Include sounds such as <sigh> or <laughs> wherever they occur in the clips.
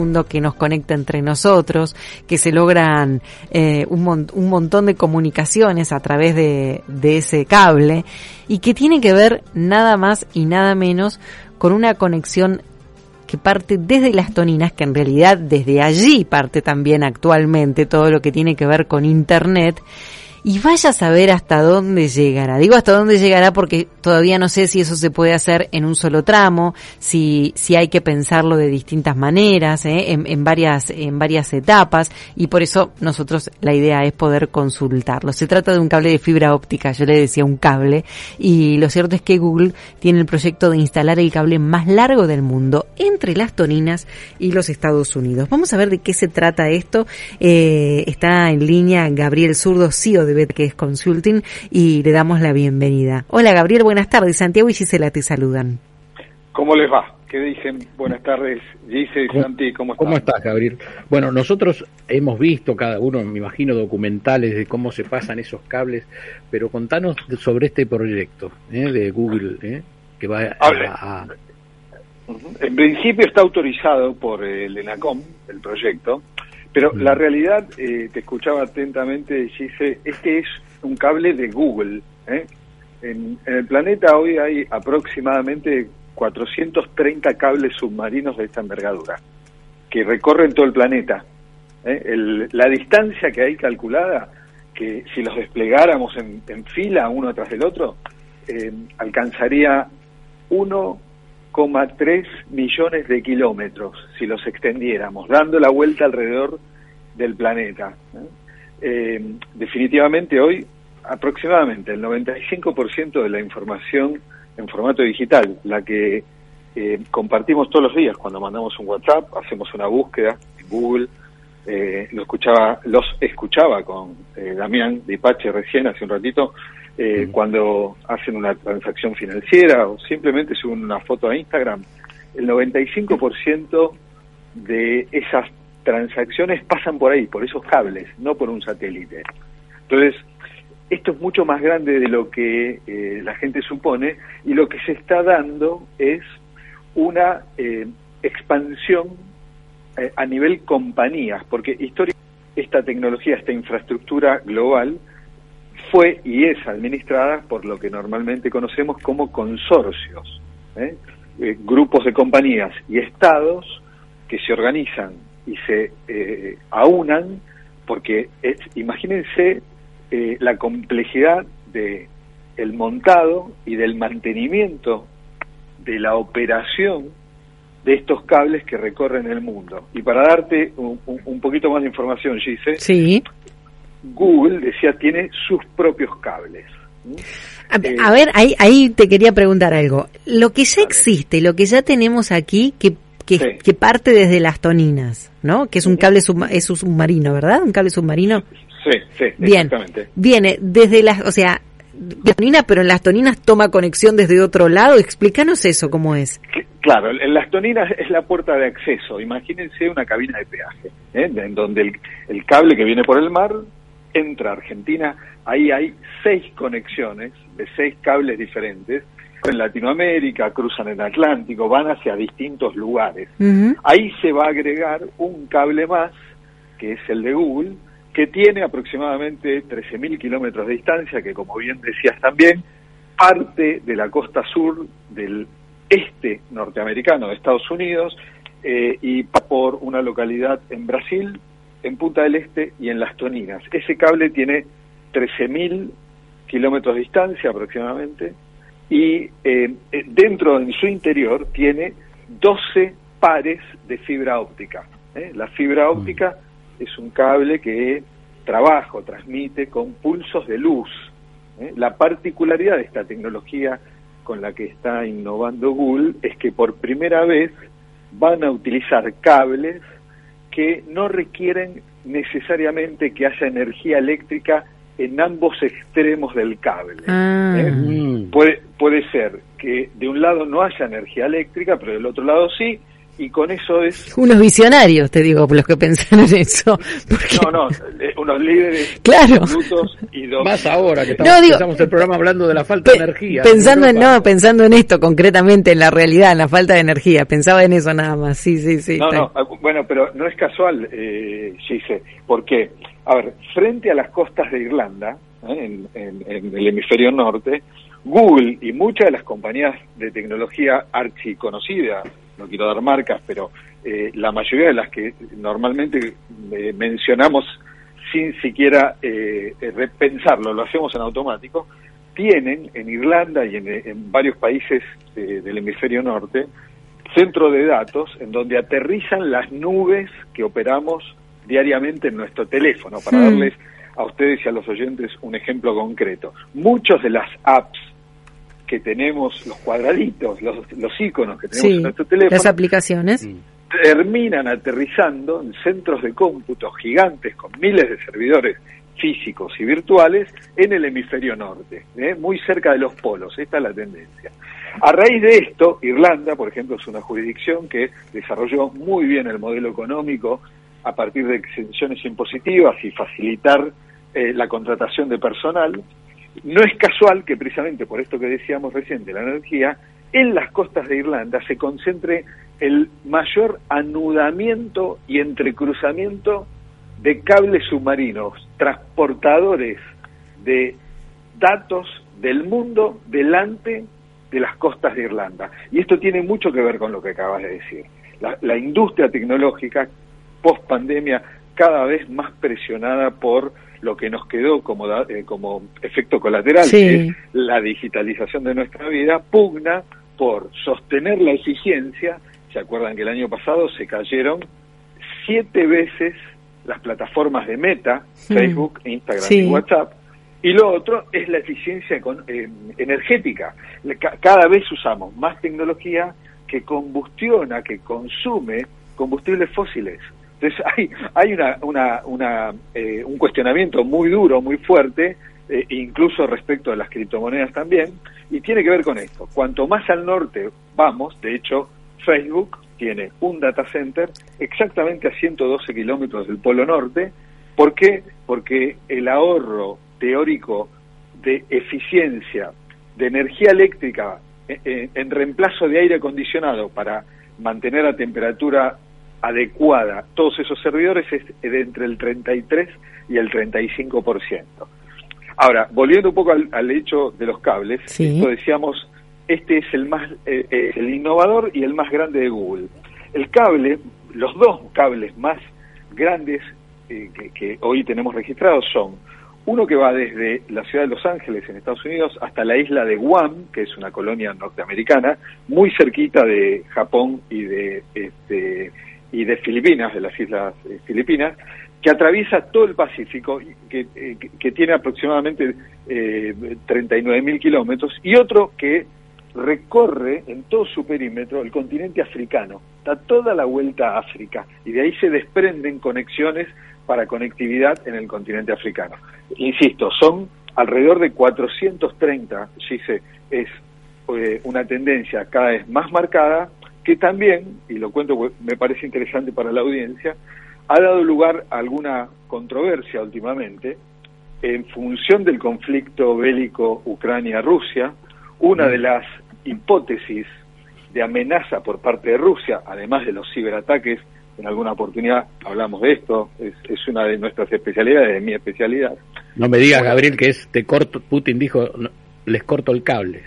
mundo que nos conecta entre nosotros, que se logran eh, un, un, montón de comunicaciones a través de, de ese cable y que tiene que ver nada más y nada menos con una conexión que parte desde las toninas, que en realidad desde allí parte también actualmente todo lo que tiene que ver con Internet y vaya a saber hasta dónde llegará. Digo hasta dónde llegará porque todavía no sé si eso se puede hacer en un solo tramo, si, si hay que pensarlo de distintas maneras, ¿eh? en, en, varias, en varias etapas, y por eso nosotros la idea es poder consultarlo. Se trata de un cable de fibra óptica, yo le decía un cable, y lo cierto es que Google tiene el proyecto de instalar el cable más largo del mundo entre las Toninas y los Estados Unidos. Vamos a ver de qué se trata esto. Eh, está en línea Gabriel Zurdo, CEO de que es Consulting y le damos la bienvenida. Hola Gabriel, buenas tardes. Santiago y Gisela te saludan. ¿Cómo les va? ¿Qué dicen? Buenas tardes, Gise Santi, ¿cómo estás? ¿Cómo estás, Gabriel? Bueno, nosotros hemos visto cada uno, me imagino, documentales de cómo se pasan esos cables, pero contanos sobre este proyecto ¿eh? de Google, ¿eh? que va a, a, En principio está autorizado por el ENACOM, el proyecto, pero la realidad, eh, te escuchaba atentamente, dice, este es un cable de Google. ¿eh? En, en, el planeta hoy hay aproximadamente 430 cables submarinos de esta envergadura, que recorren todo el planeta. ¿eh? El, la distancia que hay calculada, que si los desplegáramos en, en fila uno tras del otro, eh, alcanzaría 1,3 millones de kilómetros si los extendiéramos, dando la vuelta alrededor del planeta. Eh, definitivamente hoy aproximadamente el 95% de la información en formato digital, la que eh, compartimos todos los días cuando mandamos un WhatsApp, hacemos una búsqueda en Google, eh, lo escuchaba, los escuchaba con eh, Damián Dipache recién hace un ratito, eh, cuando hacen una transacción financiera o simplemente suben una foto a Instagram, el 95% de esas transacciones pasan por ahí, por esos cables, no por un satélite. Entonces, esto es mucho más grande de lo que eh, la gente supone y lo que se está dando es una eh, expansión eh, a nivel compañías, porque históricamente esta tecnología, esta infraestructura global fue y es administrada por lo que normalmente conocemos como consorcios, ¿eh? Eh, grupos de compañías y estados que se organizan y se eh, aunan, porque es, imagínense eh, la complejidad de el montado y del mantenimiento de la operación de estos cables que recorren el mundo. Y para darte un, un, poquito más de información, Gise, sí. Google decía tiene sus propios cables. A, eh, a, ver, ahí, ahí te quería preguntar algo. Lo que ya existe, lo que ya tenemos aquí, que, que, sí. que parte desde las toninas, ¿no? Que es un cable es un submarino, ¿verdad? Un cable submarino. Sí, sí, Bien. exactamente. Viene desde las, o sea, la tonina, pero en las toninas toma conexión desde otro lado. Explícanos eso, ¿cómo es? Claro, en las toninas es la puerta de acceso. Imagínense una cabina de peaje, ¿eh? en donde el, el cable que viene por el mar entra a Argentina, ahí hay seis conexiones de seis cables diferentes. En Latinoamérica, cruzan el Atlántico, van hacia distintos lugares. Uh -huh. Ahí se va a agregar un cable más, que es el de Google, que tiene aproximadamente 13.000 kilómetros de distancia, que como bien decías también, parte de la costa sur del este norteamericano de Estados Unidos eh, y por una localidad en Brasil en Punta del Este y en Las Toninas. Ese cable tiene 13.000 kilómetros de distancia aproximadamente y eh, dentro, en su interior, tiene 12 pares de fibra óptica. ¿eh? La fibra óptica mm. es un cable que trabaja o transmite con pulsos de luz. ¿eh? La particularidad de esta tecnología con la que está innovando Google es que por primera vez van a utilizar cables que no requieren necesariamente que haya energía eléctrica en ambos extremos del cable. Ah. ¿eh? Puede, puede ser que de un lado no haya energía eléctrica, pero del otro lado sí, y con eso es... Unos visionarios, te digo, los que pensan en eso. No, no, eh, unos líderes claro. y Más ahora que estamos, el programa hablando de la falta de energía. Pensando en, no, pensando en esto concretamente, en la realidad, en la falta de energía. Pensaba en eso nada más, sí, sí, sí. No, no, ah, bueno, pero no es casual, eh, Gise, porque, a ver, frente a las costas de Irlanda, ¿eh? en el hemisferio norte, Google y muchas de las compañías de tecnología archiconocidas, no quiero dar marcas, pero eh, la mayoría de las que normalmente eh, mencionamos sin siquiera eh, repensarlo, lo hacemos en automático, tienen en Irlanda y en, varios países del hemisferio norte centro de datos en donde aterrizan las nubes que operamos diariamente en nuestro teléfono, para hmm. darles a ustedes y a los oyentes un ejemplo concreto. Muchos de las apps que tenemos, los cuadraditos, los, los iconos que tenemos en nuestro teléfono, las aplicaciones, mm. terminan aterrizando en centros de cómputo gigantes con miles de servidores físicos y virtuales en el hemisferio norte, ¿eh? muy cerca de los polos. Esta es la tendencia. A raíz de esto, Irlanda, por ejemplo, es una jurisdicción que desarrolló muy bien el modelo económico a partir de exenciones impositivas y facilitar eh, la contratación de personal. No es casual que precisamente por esto que decíamos recién de la energía, en las costas de Irlanda se concentre el mayor anudamiento y entrecruzamiento de cables submarinos, transportadores de datos del mundo delante de las costas de Irlanda. Y esto tiene mucho que ver con lo que acabas de decir. La, industria tecnológica, post pandemia, cada vez más presionada por lo que nos quedó como, eh, como efecto colateral, que es la digitalización de nuestra vida, pugna por sostener la eficiencia. ¿Se acuerdan que el año pasado se cayeron siete veces las plataformas de Meta, Facebook, Instagram y WhatsApp? Y lo otro es la eficiencia eh, energética. cada vez usamos más tecnología que combustiona, que consume combustibles fósiles. Entonces <laughs> hay, una, una, eh, un cuestionamiento muy duro, muy fuerte, eh, incluso respecto a las criptomonedas también, y tiene que ver con esto. Cuanto más al norte vamos, de hecho, Facebook tiene un data center exactamente a 112 kilómetros del Polo Norte. ¿Por qué? Porque el ahorro teórico de eficiencia, de energía eléctrica eh, en reemplazo de aire acondicionado para mantener a temperatura adecuada todos esos servidores es de entre el 33 y el 35%. Ahora, volviendo un poco al, hecho de los cables, esto decíamos, este es el más eh, eh, el innovador y el más grande de Google. El cable, los dos cables más grandes eh, que, que hoy tenemos registrados son uno que va desde la ciudad de Los Ángeles, en Estados Unidos, hasta la isla de Guam, que es una colonia norteamericana, muy cerquita de Japón y de este, y de Filipinas, de las islas eh, Filipinas, que atraviesa todo el Pacífico, que, eh, que, tiene aproximadamente eh, 39.000 kilómetros, y otro que recorre en todo su perímetro el continente africano, da toda la vuelta a África, y de ahí se desprenden conexiones para conectividad en el continente africano. Insisto, son alrededor de 430, si se es eh, una tendencia cada vez más marcada, que también, y lo cuento porque me parece interesante para la audiencia, ha dado lugar a alguna controversia últimamente en función del conflicto bélico Ucrania-Rusia. Una de las hipótesis de amenaza por parte de Rusia, además de los ciberataques, en alguna oportunidad hablamos de esto, es, una de nuestras especialidades, de mi especialidad. No me digas, Gabriel, que es te corto, Putin dijo, les corto el cable.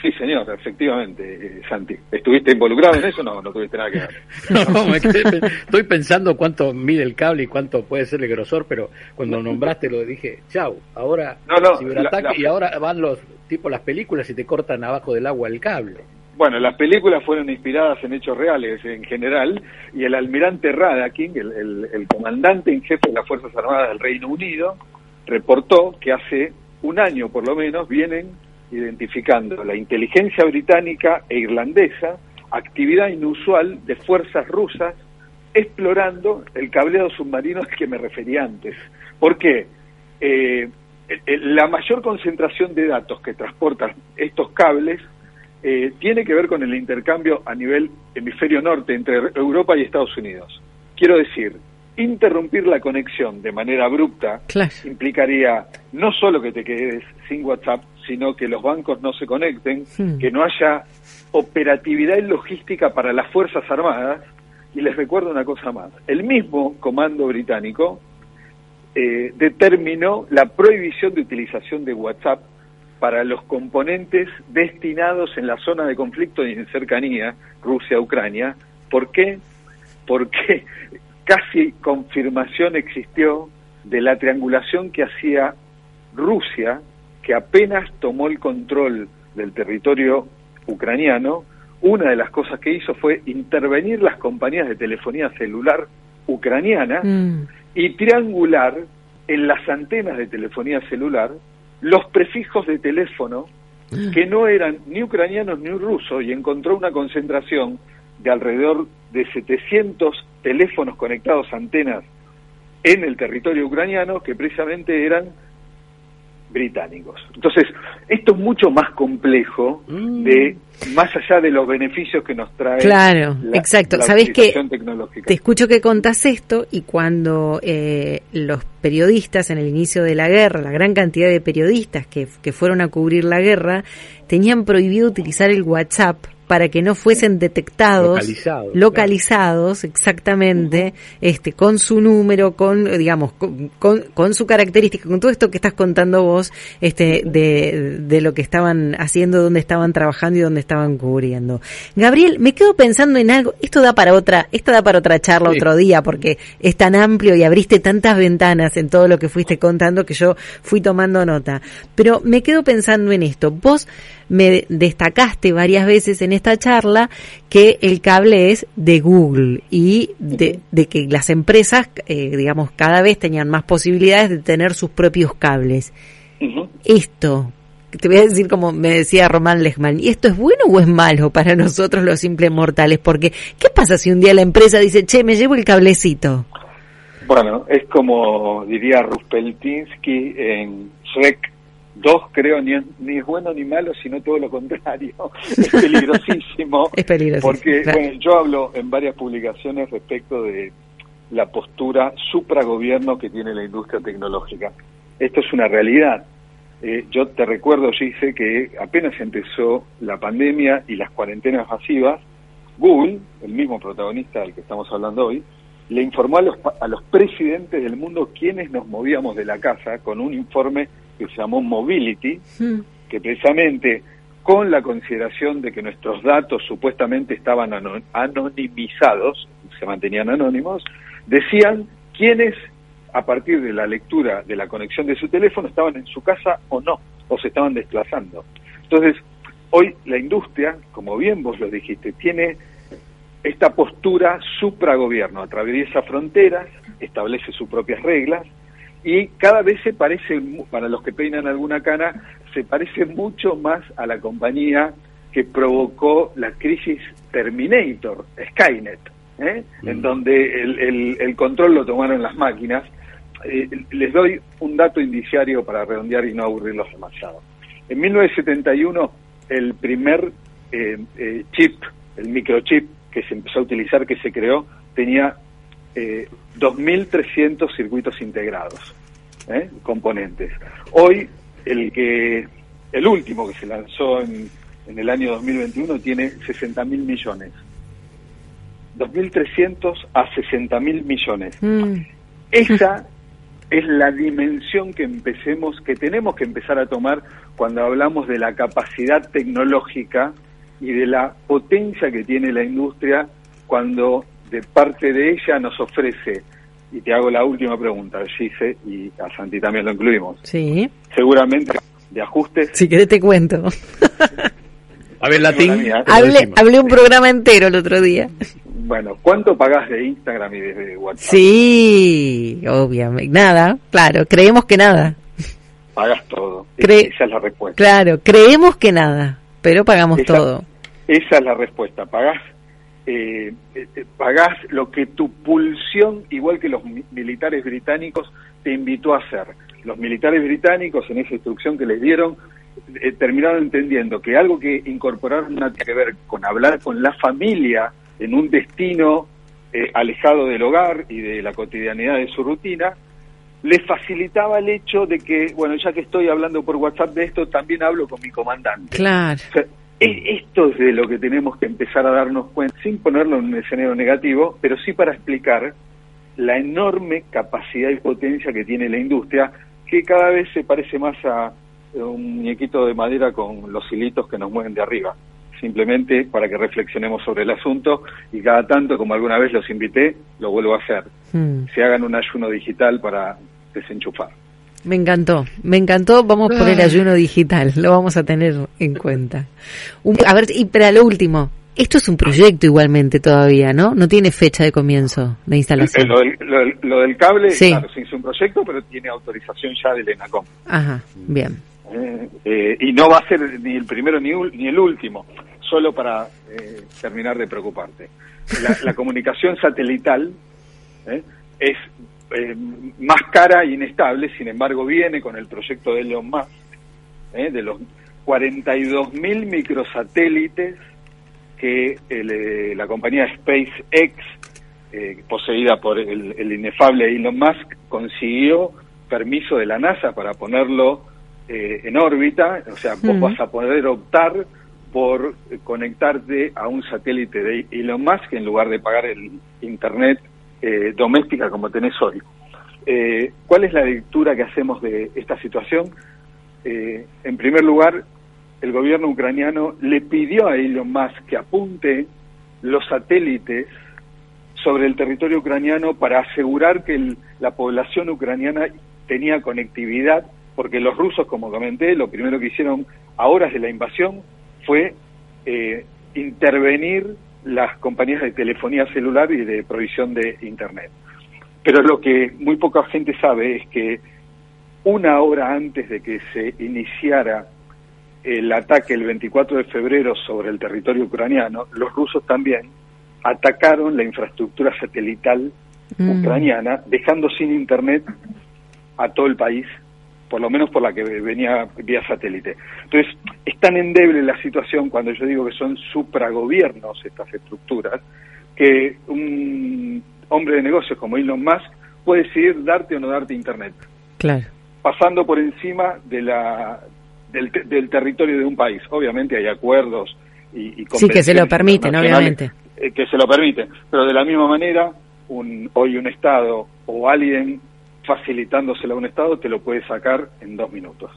Sí, señor, efectivamente, eh, Santi. ¿Estuviste involucrado en eso? No, no tuviste nada que ver. <laughs> no, estoy pensando cuánto mide el cable y cuánto puede ser el grosor, pero cuando nombraste lo dije, chau, ahora ciberataque y ahora van los tipo las películas y te cortan abajo del agua el cable. Bueno, las películas fueron inspiradas en hechos reales en general y el almirante Radaking, el, el comandante en jefe de las Fuerzas Armadas del Reino Unido, reportó que hace un año por lo menos vienen identificando la inteligencia británica e irlandesa, actividad inusual de fuerzas rusas explorando el cableado submarino al que me refería antes. ¿Por qué? Eh, la mayor concentración de datos que transportan estos cables eh, tiene que ver con el intercambio a nivel hemisferio norte entre Europa y Estados Unidos. Quiero decir, interrumpir la conexión de manera abrupta implicaría no solo que te quedes sin WhatsApp, sino que los bancos no se conecten, hmm. que no haya operatividad y logística para las Fuerzas Armadas. Y les recuerdo una cosa más, el mismo comando británico eh, determinó la prohibición de utilización de WhatsApp para los componentes destinados en la zona de conflicto y en cercanía, Rusia-Ucrania. ¿Por qué? Porque casi confirmación existió de la triangulación que hacía Rusia, que apenas tomó el control del territorio ucraniano, una de las cosas que hizo fue intervenir las compañías de telefonía celular ucraniana mm. y triangular en las antenas de telefonía celular los prefijos de teléfono mm. que no eran ni ucranianos ni rusos y encontró una concentración de alrededor de 700 teléfonos conectados a antenas en el territorio ucraniano que precisamente eran británicos. Entonces, esto es mucho más complejo mm. de más allá de los beneficios que nos trae claro exacto sabes que te escucho que contás esto y cuando eh, los periodistas en el inicio de la guerra la gran cantidad de periodistas que, que fueron a cubrir la guerra tenían prohibido utilizar el WhatsApp para que no fuesen detectados, localizados, exactamente, este, con su número, con, digamos, con, con, su característica, con todo esto que estás contando vos, este, de, de lo que estaban haciendo, dónde estaban trabajando y dónde estaban cubriendo. Gabriel, me quedo pensando en algo, esto da para otra, esto da para otra charla otro día, porque es tan amplio y abriste tantas ventanas en todo lo que fuiste contando que yo fui tomando nota. Pero me quedo pensando en esto. Vos, me destacaste varias veces en esta charla que el cable es de Google y de, que las empresas, eh, digamos, cada vez tenían más posibilidades de tener sus propios cables. Esto, te voy a decir como me decía Román Lechman, ¿y esto es bueno o es malo para nosotros los simples mortales? Porque, ¿qué pasa si un día la empresa dice, che, me llevo el cablecito? Bueno, es como diría Ruspeltinsky en Shrek Dos, creo, ni es, ni es bueno ni malo, sino todo lo contrario. <laughs> es peligrosísimo. <laughs> es peligrosísimo. Porque bueno, yo hablo en varias publicaciones respecto de la postura supragobierno que tiene la industria tecnológica. Esto es una realidad. Eh, yo te recuerdo, Gise, que apenas empezó la pandemia y las cuarentenas masivas, Google, el mismo protagonista del que estamos hablando hoy, le informó a los, a los presidentes del mundo quienes nos movíamos de la casa con un informe que se llamó Mobility, hmm. que precisamente con la consideración de que nuestros datos supuestamente estaban anonimizados, se mantenían anónimos, decían quiénes a partir de la lectura de la conexión de su teléfono estaban en su casa o no, o se estaban desplazando. Entonces, hoy la industria, como bien vos lo dijiste, tiene esta postura supragobierno, atraviesa fronteras, establece sus propias reglas y cada vez se parece, para los que peinan alguna cana, se parece mucho más a la compañía que provocó la crisis Terminator, Skynet, ¿eh? en mm. donde el, control lo tomaron las máquinas. Eh, les doy un dato indiciario para redondear y no aburrirlos demasiado. En 1971, el primer eh, chip, el microchip que se empezó a utilizar, que se creó, tenía eh, 2.300 circuitos integrados, ¿eh? componentes. Hoy, el que el último que se lanzó en, en el año 2021 tiene 60.000 millones. 2.300 a 60.000 millones. Mm. Esa es la dimensión que empecemos, que tenemos que empezar a tomar cuando hablamos de la capacidad tecnológica y de la potencia que tiene la industria cuando de parte de ella nos ofrece, y te hago la última pregunta, Gise, y a Santi también lo incluimos. Sí. Seguramente de ajustes. Si querés te cuento. a ver, latín. Hablé, un programa entero el otro día. Bueno, ¿cuánto pagás de Instagram y de WhatsApp? Sí, obviamente. Nada, claro, creemos que nada. Pagas todo. esa es la respuesta. Claro, creemos que nada, pero pagamos todo. Esa es la respuesta. Pagás eh, eh, pagás lo que tu pulsión, igual que los militares británicos, te invitó a hacer. Los militares británicos, en esa instrucción que les dieron, eh, terminaron entendiendo que algo que incorporaron no tiene que ver con hablar con la familia en un destino eh, alejado del hogar y de la cotidianidad de su rutina, les facilitaba el hecho de que, bueno, ya que estoy hablando por WhatsApp de esto, también hablo con mi comandante. Claro. Esto es de lo que tenemos que empezar a darnos cuenta, sin ponerlo en un escenario negativo, pero sí para explicar la enorme capacidad y potencia que tiene la industria, que cada vez se parece más a un muñequito de madera con los hilitos que nos mueven de arriba. Simplemente para que reflexionemos sobre el asunto y cada tanto, como alguna vez los invité, lo vuelvo a hacer. Hmm. Se hagan un ayuno digital para desenchufar. Me encantó, me encantó. Vamos por el ayuno digital, lo vamos a tener en cuenta. a ver, y para lo último, esto es un proyecto igualmente todavía, ¿no? No tiene fecha de comienzo de instalación. Lo del, cable, claro, se hizo un proyecto, pero tiene autorización ya del ENACOM. Ajá, bien. Eh, eh, y no va a ser ni el primero ni, ni el último, solo para eh, terminar de preocuparte. La, <laughs> comunicación satelital es más cara e inestable, sin embargo viene con el proyecto de Elon Musk, de los 42.000 microsatélites que la compañía SpaceX, poseída por el, el inefable Elon Musk, consiguió permiso de la NASA para ponerlo eh, en órbita, o sea, vos vas a poder optar por conectarte a un satélite de Elon Musk en lugar de pagar el Internet eh, doméstica como tenés hoy. Eh, ¿Cuál es la lectura que hacemos de esta situación? en primer lugar, el gobierno ucraniano le pidió a Elon Musk que apunte los satélites sobre el territorio ucraniano para asegurar que la población ucraniana tenía conectividad porque los rusos, como comenté, lo primero que hicieron a horas de la invasión fue eh, intervenir las compañías de telefonía celular y de provisión de Internet. Pero lo que muy poca gente sabe es que una hora antes de que se iniciara el ataque el 24 de febrero sobre el territorio ucraniano, los rusos también atacaron la infraestructura satelital mm. ucraniana, dejando sin Internet a todo el país por lo menos por la que venía vía satélite. Entonces, es tan endeble la situación cuando yo digo que son supragobiernos estas estructuras, que un hombre de negocios como Elon Musk puede decidir darte o no darte Internet. Claro. Pasando por encima de la, del, territorio de un país. Obviamente hay acuerdos y, y Sí, que se lo permiten, obviamente. Eh, que se lo permiten. Pero de la misma manera, un, hoy un Estado o alguien facilitándoselo a un Estado, te lo puede sacar en dos minutos.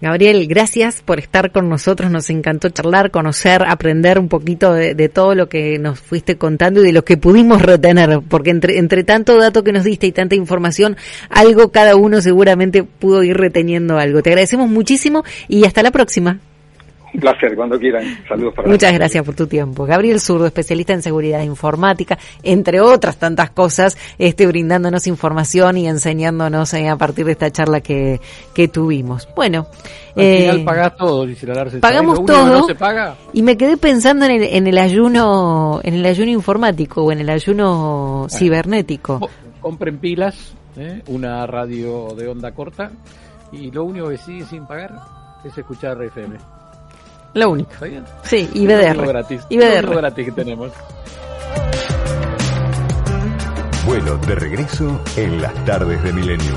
Gabriel, gracias por estar con nosotros. Nos encantó charlar, conocer, aprender un poquito de, todo lo que nos fuiste contando y de lo que pudimos retener, porque entre, entre tanto dato que nos diste y tanta información, algo cada uno seguramente pudo ir reteniendo algo. Te agradecemos muchísimo y hasta la próxima. Un placer, cuando quieran. Saludos para Muchas gracias por tu tiempo. Gabriel Zurdo, especialista en seguridad informática, entre otras tantas cosas, este, brindándonos información y enseñándonos eh, a partir de esta charla que, que tuvimos. Bueno. Al final eh, pagás todo, dice la Pagamos todo. Y me quedé pensando en el, en el ayuno, en el ayuno informático o en el ayuno cibernético. Compren pilas, ¿eh? una radio de onda corta y lo único que sigue sin pagar es escuchar FM. Lo único. Sí, y BDR. Lo gratis. Y BDR. Lo gratis que tenemos. Bueno, de regreso en las tardes de Milenio.